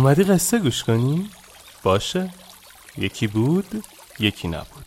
اومدی قصه گوش کنی؟ باشه. یکی بود یکی نبود.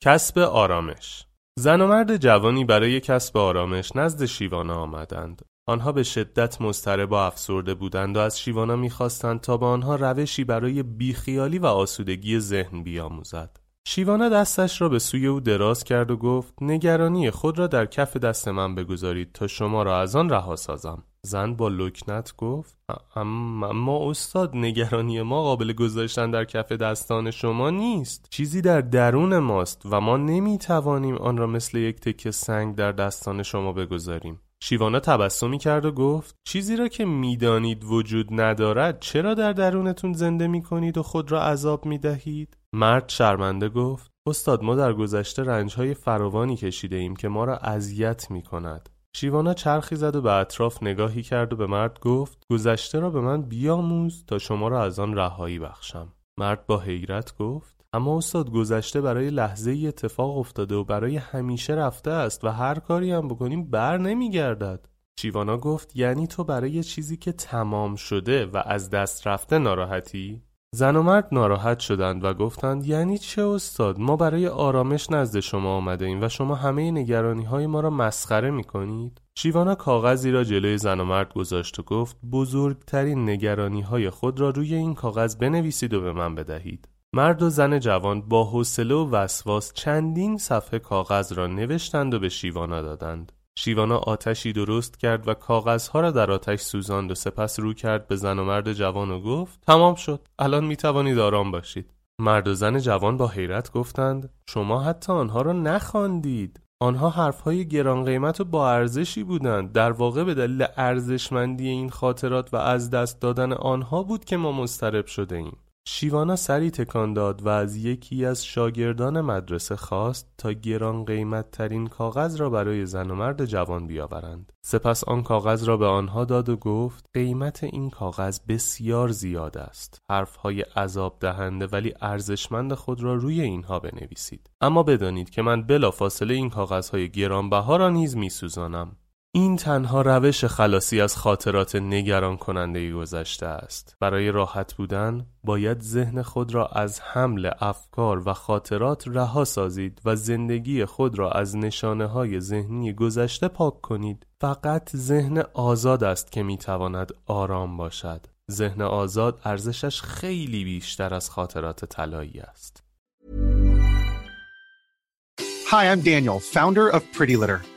کسب آرامش. زن و مرد جوانی برای کسب آرامش نزد شیوانا آمدند. آنها به شدت مضطرب و افسرده بودند و از شیوانا می‌خواستند تا به آنها روشی برای بیخیالی و آسودگی ذهن بیاموزد. شیوانا دستش را به سوی او دراز کرد و گفت نگرانی خود را در کف دست من بگذارید تا شما را از آن رها سازم. زن با لکنت گفت اما استاد نگرانی ما قابل گذاشتن در کف دستان شما نیست. چیزی در درون ماست و ما نمی‌توانیم آن را مثل یک تکه سنگ در دستان شما بگذاریم. شیوانا تبسمی کرد و گفت چیزی را که می‌دانید وجود ندارد چرا در درونتون زنده می کنید و خود را عذاب می دهید؟ مرد شرمنده گفت استاد ما در گذشته رنجهای فراوانی کشیده ایم که ما را اذیت می کند. شیوانا چرخی زد و به اطراف نگاهی کرد و به مرد گفت گذشته را به من بیاموز تا شما را از آن رهایی بخشم. مرد با حیرت گفت اما استاد گذشته برای لحظه ای اتفاق افتاده و برای همیشه رفته است و هر کاری هم بکنیم بر نمیگردد. شیوانا گفت یعنی تو برای چیزی که تمام شده و از دست رفته ناراحتی؟ زن و مرد ناراحت شدند و گفتند یعنی چه استاد؟ ما برای آرامش نزد شما آمده ایم و شما همه نگرانی های ما را مسخره می کنید شیوانا کاغذی را جلوی زن و مرد گذاشت و گفت بزرگترین نگرانی های خود را روی این کاغذ بنویسید و به من بدهید. مرد و زن جوان با حوصله و وسواس چندین صفحه کاغذ را نوشتند و به شیوانا دادند. شیوانا آتشی درست کرد و کاغذها را در آتش سوزاند و سپس رو کرد به زن و مرد جوان و گفت تمام شد. الان می توانید آرام باشید. مرد و زن جوان با حیرت گفتند شما حتی آنها را نخواندید. آنها حرفهای گران قیمت و با ارزشی بودند. در واقع به دلیل ارزشمندی این خاطرات و از دست دادن آنها بود که ما مضطرب شده ایم. شیوانا سری تکان داد و از یکی از شاگردان مدرسه خواست تا گران قیمت ترین کاغذ را برای زن و مرد جوان بیاورند. سپس آن کاغذ را به آنها داد و گفت قیمت این کاغذ بسیار زیاد است. حرفهای عذاب دهنده ولی ارزشمند خود را روی اینها بنویسید. اما بدانید که من بلافاصله این کاغذهای گرانبها را نیز میسوزانم. این تنها روش خلاصی از خاطرات نگران کننده گذشته است. برای راحت بودن باید ذهن خود را از حمل افکار و خاطرات رها سازید و زندگی خود را از نشانه های ذهنی گذشته پاک کنید. فقط ذهن آزاد است که می‌تواند آرام باشد. ذهن آزاد ارزشش خیلی بیشتر از خاطرات طلایی است. Hi, I'm Daniel, founder of Pretty Litter.